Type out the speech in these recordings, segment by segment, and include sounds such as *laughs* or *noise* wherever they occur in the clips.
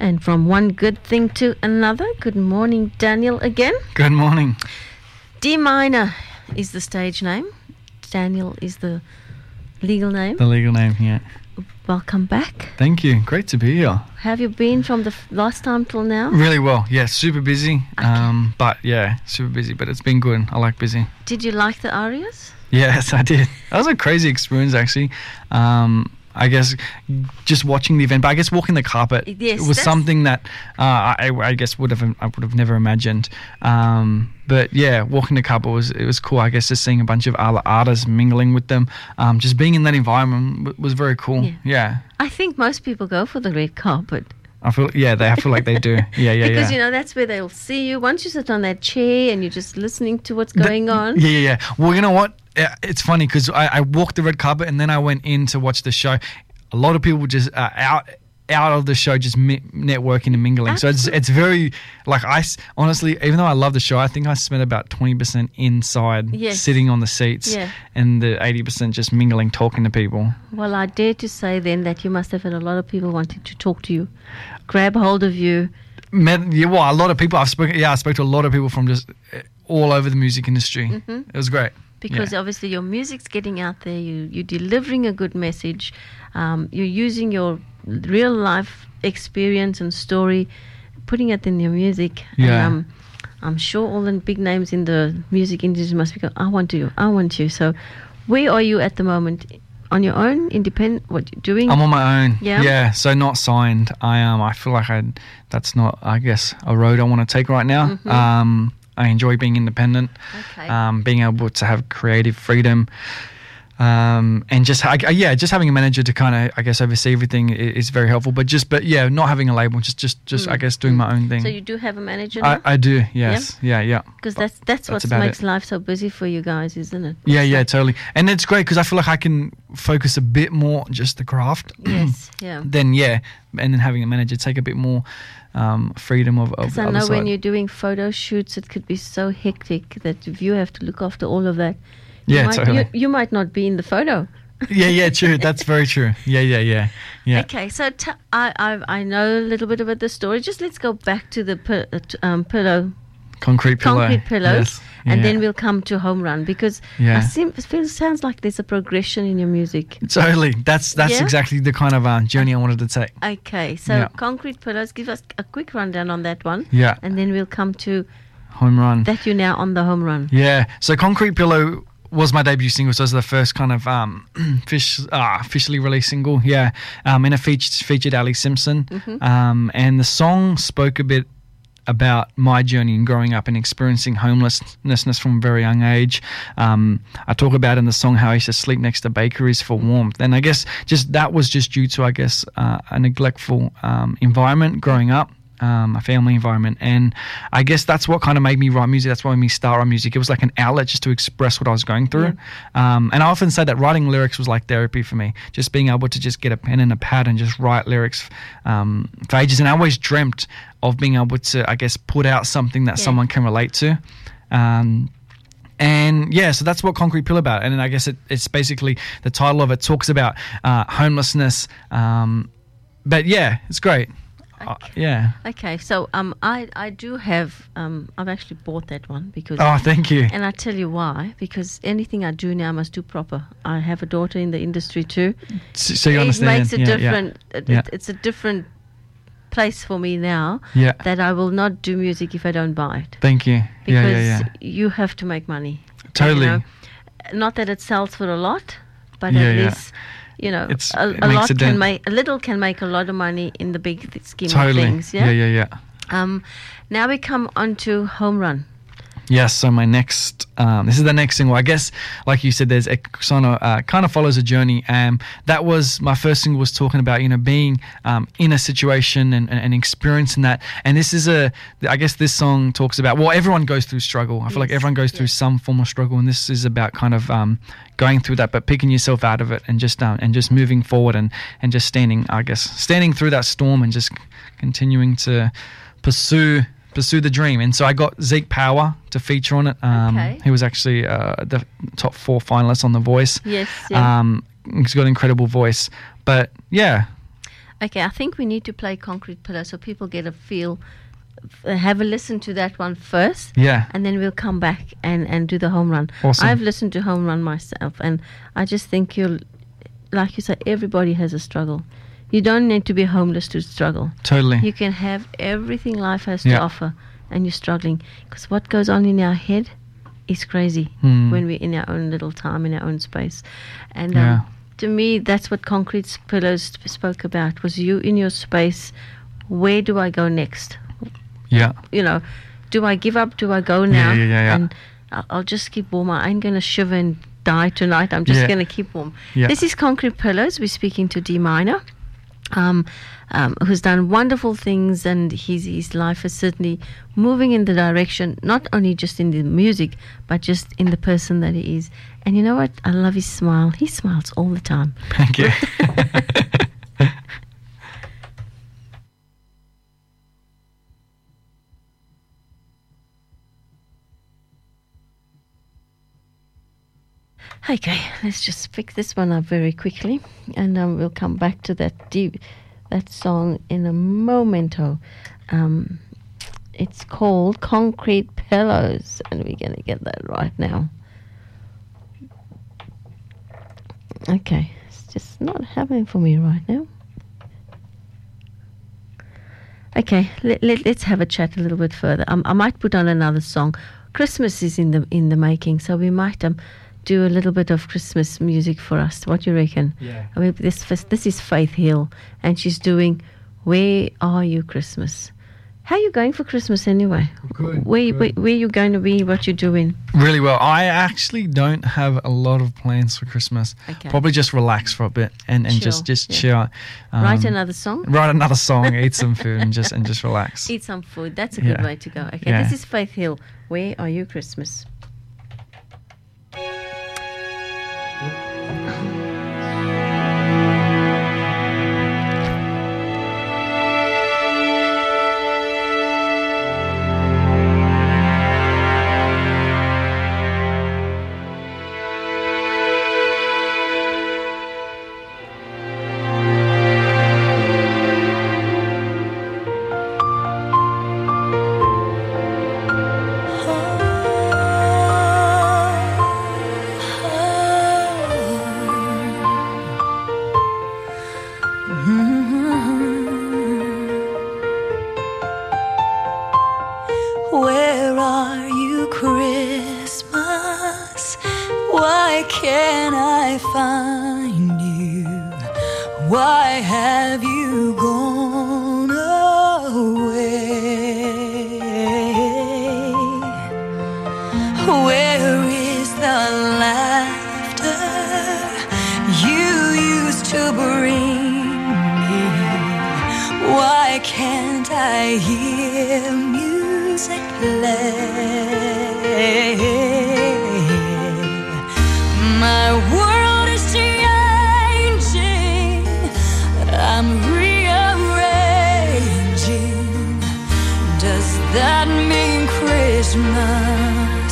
And from one good thing to another. Good morning, Daniel, again. Good morning. D minor is the stage name, Daniel is the legal name. The legal name, yeah. Welcome back. Thank you. Great to be here. Have you been from the f- last time till now? Really well. Yeah, super busy. Um, but yeah, super busy. But it's been good. I like busy. Did you like the ARIAs? Yes, I did. That was a crazy experience, actually. Um, I guess just watching the event, but I guess walking the carpet Yes, was something that uh, I, I guess would have I would have never imagined. Um, but yeah, walking the carpet was it was cool. I guess just seeing a bunch of other artists mingling with them, um, just being in that environment was very cool. Yeah. yeah. I think most people go for the red carpet. I feel yeah, they I feel like they do. *laughs* Yeah, yeah, because yeah. you know that's where they'll see you. Once you sit on that chair and you're just listening to what's going on. Yeah, yeah, yeah. Well, you know what? It's funny because I, I walked the red carpet and then I went in to watch the show. A lot of people just uh, out out of the show just mi- networking and mingling. So it's it's very like I honestly, even though I love the show, I think I spent about twenty percent inside, Yes. sitting on the seats, Yeah. and the eighty percent just mingling, talking to people. Well, I dare to say then that you must have had a lot of people wanting to talk to you, grab hold of you. Met yeah, well, a lot of people I've spoken. Yeah, I spoke to a lot of people from just uh, all over the music industry. Mhm. It was great. because Yeah. obviously your music's getting out there. You you're delivering a good message. Um, you're using your real life experience and story, putting it in your music. Yeah. And, um, I'm sure all the big names in the music industry must be going. I want you. I want you. So, where are you at the moment? On your own, independent? What you doing? I'm on my own. Yeah? Yeah. So not signed. I um. I feel like I. That's not. I guess a road I want to take right now. Mhm. Um. I enjoy being independent. okay. Um. Being able to have creative freedom. Um. And just I, I- yeah, just having a manager to kind of I guess oversee everything i- is very helpful. But just but yeah, not having a label. Just just just I Mm, guess doing mm. my own thing. so you do have a manager? I, I do. Yes. Yeah. Yeah. Because that's that's, That's what makes it. life so busy for you guys, isn't it? Yeah. Yeah. Totally. And it's great because I feel like I can focus a bit more on just the craft. *clears throat* yes. *clears throat* Yeah. then yeah, and then having a manager take a bit more um, freedom of. of Because I know when you're doing photo shoots, it could be so hectic that if you have to look after all of that, Yeah, you might, totally. you, you might not be in the photo. yeah, yeah, *laughs* true. That's very true. Yeah, yeah, yeah, yeah. Okay, so t- I, I I know a little bit about the story. Just let's go back to the uh, um, pillow, Concrete pillow. concrete pillows, Yes. and yeah. then we'll come to home run because Yeah. I seem, it feels, sounds like there's a progression in your music. Totally. That's that's Yeah? exactly the kind of uh, journey I wanted to take. Okay, so Yeah. concrete pillows. Give us a quick rundown on that one, Yeah. and then we'll come to Home run. that you're now on the home run. Yeah. So concrete pillow was my debut single. So it was the first kind of um, *clears throat* fish, uh, officially released single. Yeah. Um, and it featured featured Ali Simpson. Mhm. Um, and the song spoke a bit about my journey in growing up and experiencing homelessness from a very young age. Um, I talk about in the song how I used to sleep next to bakeries for warmth, and I guess just that was just due to I guess uh, a neglectful um, environment growing up. Um, a family environment, and I guess that's what kind of made me write music. That's what made me start writing music. It was like an outlet just to express what I was going through. Um, and I often say that writing lyrics was like therapy for me. Just being able to just get a pen and a pad and just write lyrics um, for ages. And I always dreamt of being able to, I guess, put out something that Yeah. someone can relate to. Um, and yeah, so that's what Concrete Pill about. And then I guess it, it's basically the title of it talks about uh, homelessness. Um, but yeah, it's great. Uh, yeah. Okay, so um, I I do have um, I've actually bought that one because Oh, thank you. And I tell you why, because anything I do now I must do proper. I have a daughter in the industry too. So, so you it understand? makes a yeah, yeah. It, Yeah. it's a different place for me now Yeah. that I will not do music if I don't buy it Thank you. because yeah, yeah, yeah. you have to make money. you Totally. know. Not that it sells for a lot, but at least. You know, It's- a, a lot can make a little can make a lot of money in the big scheme Totally. of things. yeah, yeah, yeah. Um, now we come on to home run. Yes, so my next, um, this is the next single. I guess, like you said, there's of uh, kind of follows a journey. Um, that was my first single was talking about you know being um, in a situation and, and, and experiencing that. And this is a, I guess this song talks about well, everyone goes through struggle. I feel like everyone goes through yes. some form of struggle, and this is about kind of um, going through that, but picking yourself out of it and just um, and just moving forward and and just standing, I guess, standing through that storm and just continuing to pursue pursue the dream. And so I got Zeek Power to feature on it. Um, Okay. He was actually uh, the top four finalists on The Voice. Yes. Yeah. Um, he's got an incredible voice. But yeah, Okay, I think we need to play Concrete Pillow so people get a feel. Have a listen to that one first, Yeah. and then we'll come back and, and do the home run. Awesome. I've listened to home run myself, and I just think you'll, like you said, everybody has a struggle. You don't need to be homeless to struggle. Totally. You can have everything life has Yeah. to offer, and you're struggling because what goes on in our head is crazy Hmm. when we're in our own little time, in our own space. And Yeah. um, to me, that's what Concrete Pillows spoke about: was you in your space. Where do I go next? yeah. You know, do I give up? Do I go now? yeah, yeah, yeah. And I'll, I'll just keep warm. I ain't gonna shiver and die tonight. I'm just Yeah. gonna keep warm. Yeah. This is Concrete Pillows. We're speaking to D Minor. Um, um, who's done wonderful things, and his his life is certainly moving in the direction, not only just in the music, but just in the person that he is. And you know what? I love his smile. He smiles all the time. Thank you. *laughs* Okay, let's just pick this one up very quickly, and um, we'll come back to that deep, that song in a momento. Um, it's called "Concrete Pillows," and we're gonna get that right now. Okay, it's just not happening for me right now. Okay, let, let, let's have a chat a little bit further. Um, I might put on another song. Christmas is in the in the making, so we might um, do a little bit of Christmas music for us. What do you reckon? Yeah. I mean, this this is Faith Hill, and she's doing "Where Are You Christmas." How are you going for Christmas anyway? Good, Where, good. where where you going to be? What you doing? Really well. I actually don't have a lot of plans for Christmas. Okay. Probably just relax for a bit and, and Chill, just just yeah. chill. Um, Write another song. Write another song, eat some food, and just and just relax. *laughs* Eat some food. That's a good Yeah. way to go. Okay, Yeah. this is Faith Hill. Where are you Christmas? To bring me? Why can't I hear music play? My world is changing. I'm rearranging. Does that mean Christmas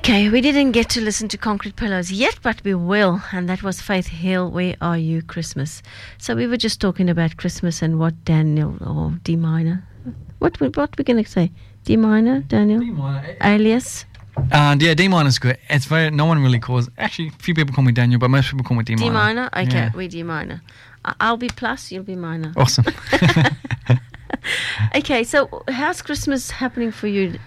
Okay, we didn't get to listen to Concrete Pillows yet, but we will. And that was Faith Hill, Where Are You Christmas? So we were just talking about Christmas and what Daniel or D minor. What we- what we going to say? D minor, Daniel? D minor. Eh, eh. Alias? And yeah, D minor is good. It's very no one really calls. Actually, a few people call me Daniel, but most people call me D minor. D minor? Okay, Yeah. we D minor. I'll be plus, you'll be minor. Awesome. *laughs* Okay, so how's Christmas happening for you?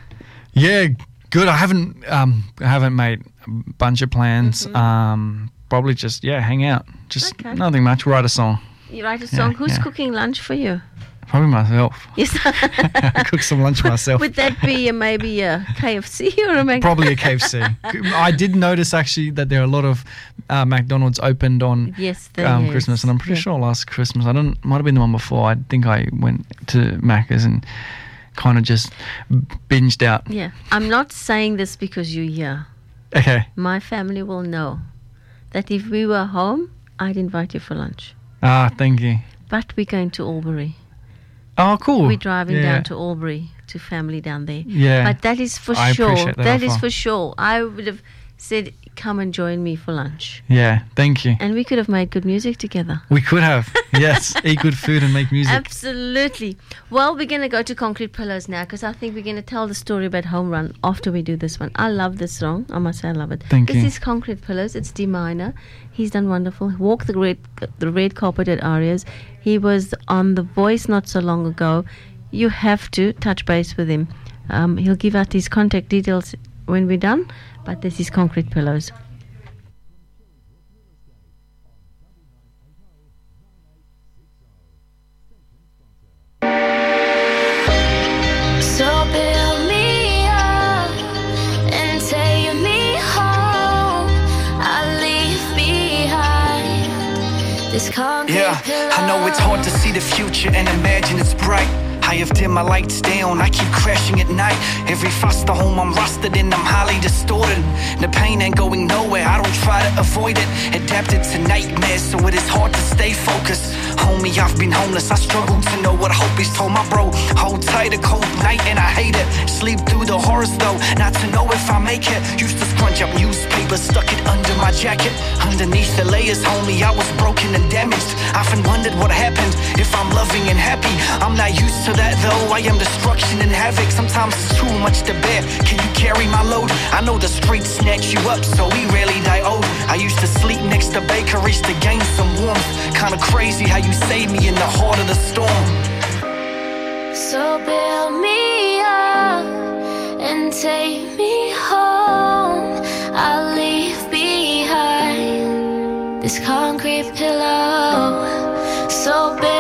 yeah, good. I haven't um I haven't made a bunch of plans. Um, probably just yeah, hang out. Just Mm-hmm. Okay. nothing much. Write a song. You write a song. Yeah, Who's yeah. cooking lunch for you? Probably myself. *laughs* Yes. I *laughs* cook some lunch myself. Would that be a, maybe a KFC or a Mc- Probably a KFC. *laughs* I did notice actually that there are a lot of uh, McDonald's opened on Yes, um. Christmas, and I'm pretty Yeah. sure last Christmas I don't might have been the one before. I think I went to Macca's and kind of just binged out. Yeah, I'm not saying this because you're here. Okay. My family will know that if we were home, I'd invite you for lunch. Ah, thank you. But we're going to Albury. Oh, cool. We're driving Yeah. down to Albury to family down there. Yeah. But that is for I sure. that that is for sure. I would have said, come and join me for lunch. Yeah, thank you. And we could have made good music together. We could have. *laughs* yes, eat good food and make music. Absolutely. Well, we're going to go to Concrete Pillows now because I think we're going to tell the story about Home Run after we do this one. I love this song. I must say, I love it. Thank this you. is Concrete Pillows. It's D minor. He's done wonderful. He walked the red, the red carpet at ARIAs. He was on The Voice not so long ago. You have to touch base with him. Um, he'll give out his contact details when we're done. But this is Concrete Pillows. So build me up and take me home. I leave behind this concrete Yeah, I know it's hard to see the future and imagine it's bright. I have dimmed my lights down, I keep crashing at night. Every foster home I'm rusted in, I'm highly distorted. The pain ain't going nowhere, I don't try to avoid it. Adapted to nightmares, so it is hard to stay focused. Homie, I've been homeless, I struggle to know what hope is. Told my bro, hold tight, a cold night, and I hate it. Sleep through the horrors though, not to know if I make it. Used to scrunch up newspapers, stuck it under my jacket. Underneath the layers, homie, I was broken and damaged. Often wondered what happened if I'm loving and happy. I'm not used to that though, I am destruction and havoc. Sometimes it's too much to bear. Can you carry my load? I know the streets snatch you up, so we rarely die old. I used to sleep next to bakeries to gain some warmth. Kinda crazy how you saved me in the heart of the storm. So build me up and take me home. I'll leave behind this concrete pillow. So build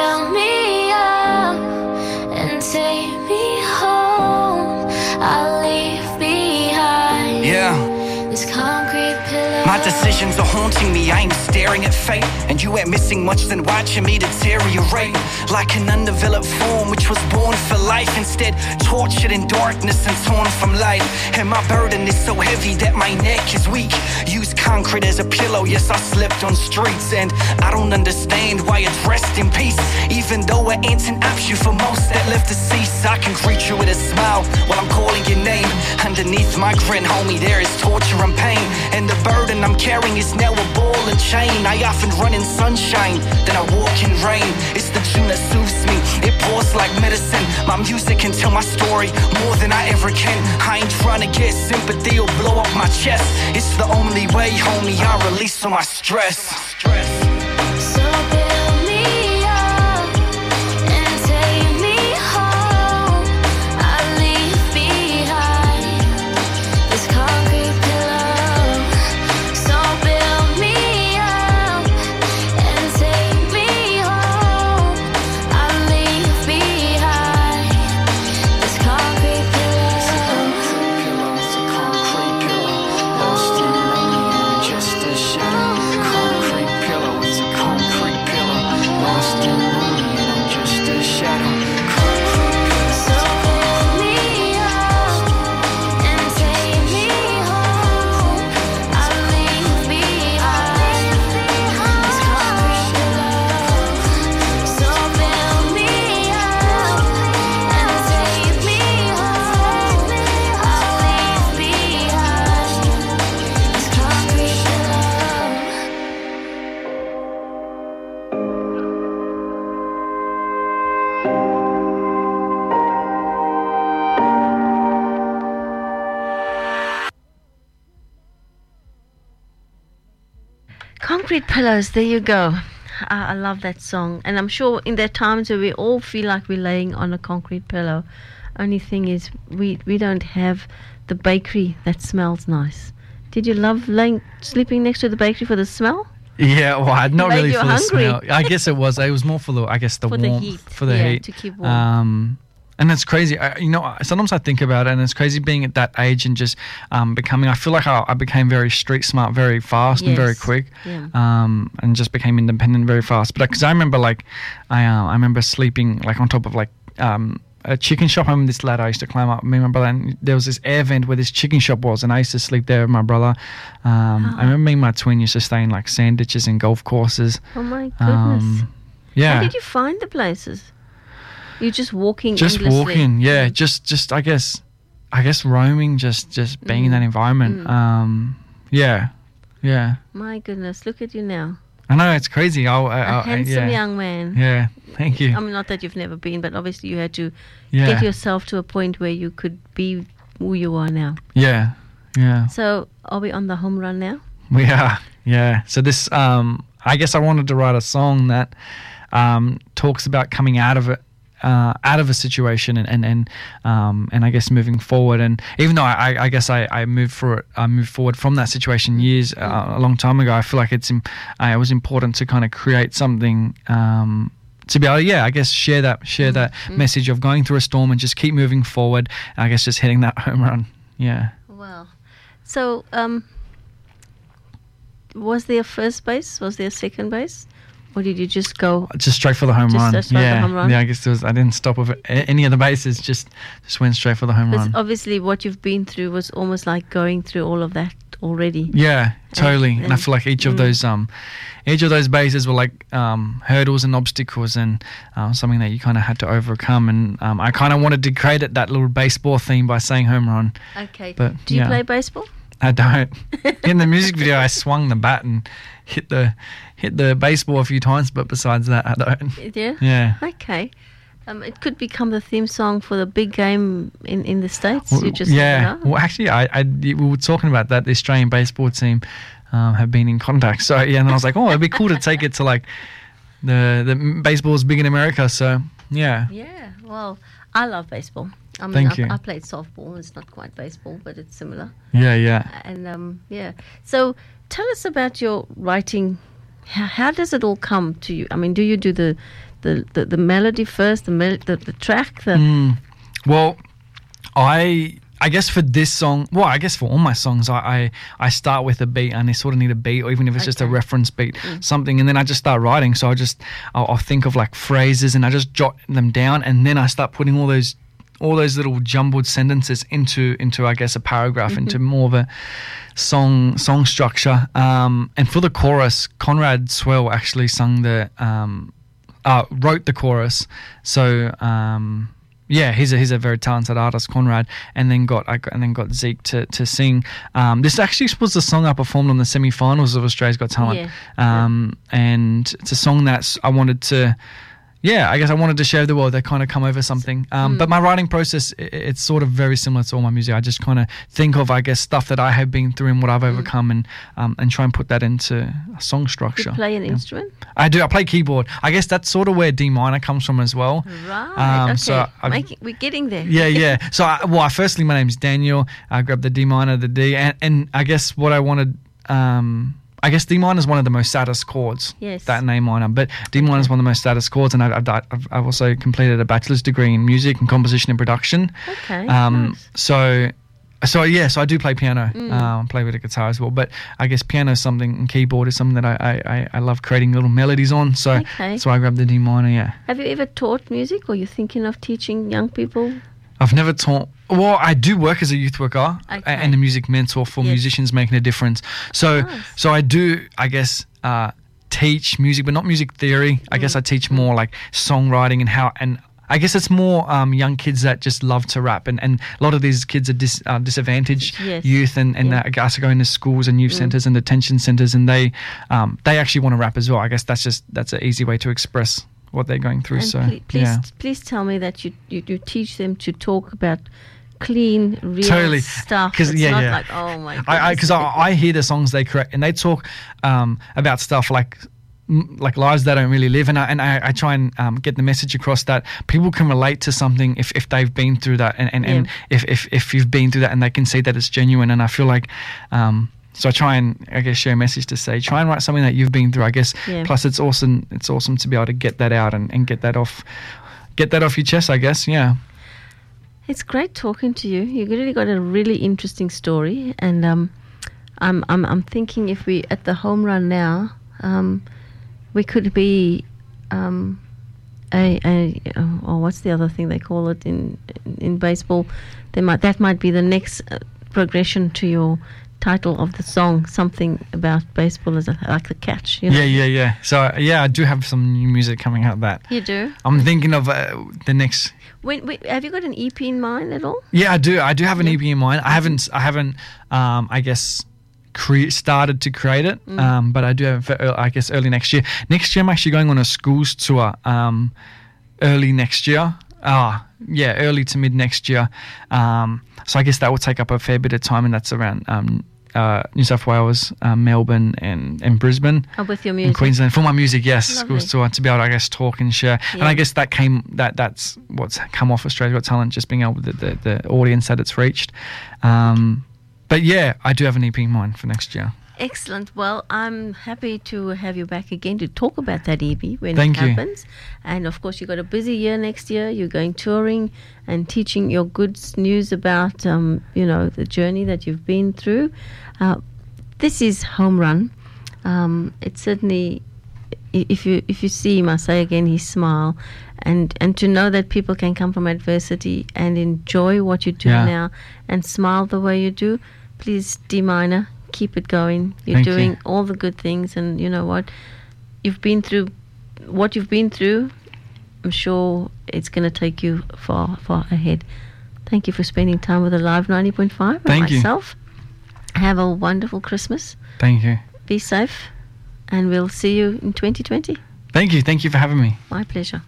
decisions are haunting me, I ain't staring at fate. And you ain't missing much than watching me deteriorate. Like an undeveloped form which was born for life. Instead, tortured in darkness and torn from light. And my burden is so heavy that my neck is weak. Use concrete as a pillow, yes, I slept on streets. And I don't understand why it's rest in peace. Even though it ain't an option for most that live deceased. I can greet you with a smile while I'm calling your name. Underneath my grin, homie, there is torture and pain. And the burden I'm carrying is now a ball and chain. I often run in sunshine, then I walk in rain. It's the tune that soothes me, it pours like medicine. My music can tell my story more than I ever can. I ain't trying to get sympathy or blow up my chest. It's the only way, homie, I release all my stress. So Concrete Pillows, there you go. I, I love that song. And I'm sure in there times where we all feel like we're laying on a concrete pillow. Only thing is, we, we don't have the bakery that smells nice. Did you love laying, sleeping next to the bakery for the smell? Yeah, well, I- not really for the hungry. smell. I guess it was. It was more for the, I guess, the For the warmth, heat, for the yeah, heat. to keep warm. Um, and it's crazy. I, you know, sometimes I think about it, and it's crazy being at that age and just um, becoming. I feel like I, I became very street smart, very fast, and very quick. yeah. Um, and just became independent very fast. But because I remember, like, I uh, I remember sleeping like on top of like. Um, a chicken shop. I remember this ladder I used to climb up. Me and my brother, and there was this air vent where this chicken shop was, and I used to sleep there with my brother. Um, I remember me and my twin used to stay in like sand ditches and golf courses. Oh my goodness. Um, yeah, How did you find the places? You're just walking just endlessly. walking. Yeah, just just I guess I guess roaming, just just being in that environment. Um, yeah, yeah. My goodness, look at you now. I know it's crazy. I'll, I, A I, I, handsome yeah. young man. Yeah, thank you. I mean, not that you've never been, but obviously you had to yeah, get yourself to a point where you could be who you are now. yeah, yeah. So, are we on the home run now? We are, yeah. So this, um, I guess I wanted to write a song that um, talks about coming out of it, uh, out of a situation, and and and, um, and I guess moving forward. And even though I, I, guess I, I moved for I moved forward from that situation years, uh, a long time ago. I feel like it's, uh, it was important to kind of create something. Um, to be able to, yeah, I guess share that share that message of going through a storm and just keep moving forward. I guess just hitting that *laughs* home run. Yeah. Well, so um, was there a first base? Was there a second base? Or did you just go? Just straight for the home Just run. the yeah, home run? yeah. I guess there was. I didn't stop with any of the bases. Just just went straight for the home run. obviously, what you've been through was almost like going through all of that already. Yeah, totally. And, I feel like each of mm. those um, each of those bases were like um, hurdles and obstacles and uh, something that you kind of had to overcome. And um, I kind of wanted to create that little baseball theme by saying home run. Okay. But, Do you yeah. play baseball? I don't. *laughs* In the music video, I swung the bat and hit the hit the baseball a few times, but besides that, I don't. Yeah. Yeah. Okay. Um, it could become the theme song for the big game in, in the states. Well, you just yeah. Well, actually, I, I we were talking about that. The Australian baseball team um, have been in contact. So yeah, and I was like, oh, it'd be cool to take it to like the the baseball's big in America. So yeah, Yeah. Well, I love baseball. I mean, Thank I, you. I played softball. It's not quite baseball, but it's similar. yeah, yeah. And um, yeah. So tell us about your writing. How, how does it all come to you? I mean, do you do the the, the, the melody first, the, mel- the the track, the Mm. Well, I I guess for this song, well, I guess for all my songs, I I, I start with a beat and I sort of need a beat, or even if it's just a Mm. reference beat, something, and then I just start writing. So I just I'll, I'll think of like phrases and I just jot them down, and then I start putting all those all those little jumbled sentences into into I guess a paragraph, into Mm-hmm. more of a song song structure. Um, and for the chorus, Conrad Sewell actually sung the um, uh, wrote the chorus. So um, yeah, he's a he's a very talented artist, Conrad, and then got and then got Zeek to to sing. Um, this actually was the song I performed on the semi-finals of Australia's Got Talent, um, and it's a song that I wanted to. Yeah, I guess I wanted to share the world. They kind of come over something, um, but my writing process i- it's sort of very similar to all my music. I just kind of think of, I guess, stuff that I have been through and what I've overcome, and um, and try and put that into a song you structure. play an Yeah. instrument? I do. I play keyboard. I guess that's sort of where D minor comes from as well. Right. Um, okay. so I- we're getting there. Yeah, yeah. *laughs* So, I, well, I, firstly, my name's Daniel. I grabbed the D minor, the D, and, and I guess what I wanted. Um, I guess D minor is one of the most saddest chords. Yes. That A minor, but D minor is one of the most saddest chords, and I've, I've, I've I've also completed a bachelor's degree in music and composition and production. Okay. Um, nice. so, so yeah, so I do play piano, Mm. um, play with a guitar as well. But I guess piano is something, and keyboard is something that I, I, I, I love creating little melodies on. So, Okay. so I grabbed the D minor. Yeah, Have you ever taught music, or you thinking of teaching young people? I've never taught. Well, I do work as a youth worker Okay. and a music mentor for Yes. musicians making a difference. So, Nice. so I do, I guess, uh, teach music, but not music theory. I Mm. guess I teach more like songwriting and how and. I guess it's more um, young kids that just love to rap, and, and a lot of these kids are dis, uh, disadvantaged Yes. youth, and, and Yeah. Mm. I guess are going to schools and youth centers and detention centers, and they um, they actually want to rap as well. I guess that's just that's an easy way to express what they're going through. And so ple- please, yeah. please tell me that you, you, you teach them to talk about clean, real Totally. stuff. 'Cause- It's yeah, not yeah. like, oh my god. I because I, I, hear the songs they correct and they talk um, about stuff like like lives they don't really live and I, and I, I try and um, get the message across that people can relate to something if, if they've been through that and, and, and if, if, if you've been through that and they can see that it's genuine and I feel like um, so I try and I guess share a message to say try and write something that you've been through I guess Yeah. plus it's awesome it's awesome to be able to get that out and, and get that off get that off your chest I guess yeah It's great talking to you. You've really got a really interesting story, and um, I'm I'm I'm thinking if we at the home run now, um, we could be um, a a oh, or what's the other thing they call it in in baseball? They might that might be the next uh, progression to your title of the song. Something about baseball as a, like the catch. You know? yeah yeah yeah so yeah I do have some new music coming out that You do. I'm thinking of uh, the next When, wait, have you got an EP in mind at all? Yeah, I do. I do have an Yeah. EP in mind. I haven't. I haven't. Um, I guess. Cre- started to create it, Mm. um, but I do have. I guess early next year. Next year, I'm actually going on a schools tour. Um, early next year. Ah, yeah, early to mid next year. Um, so I guess that will take up a fair bit of time, and that's around um, uh, New South Wales, uh, Melbourne, and and Brisbane. Oh, with your In. Queensland for my music, yes, Lovely. schools to be able to, I guess, talk and share. And I guess that came that that's what's come off Australia Got Talent, just being able to the, the audience that it's reached. Um, but yeah, I do have an EP in mind for next year. Excellent. Well, I'm happy to have you back again to talk about that EP when Thank it you. happens. And of course, you've got a busy year next year. You're going touring and teaching your good news about, um, you know, the journey that you've been through. Uh, this is Home Run. Um, it's certainly, if you if you see him, I say again, his smile, and and to know that people can come from adversity and enjoy what you do Yeah. now and smile the way you do. Please, D minor, keep it going. You're Thank you. doing all the good things, and you know what, you've been through what you've been through. I'm sure it's going to take you far far ahead. Thank you for spending time with the Live 90.5 and Thank you. myself. Have a wonderful Christmas. Thank you. Be safe, and we'll see you in 2020. Thank you. Thank you for having me. My pleasure.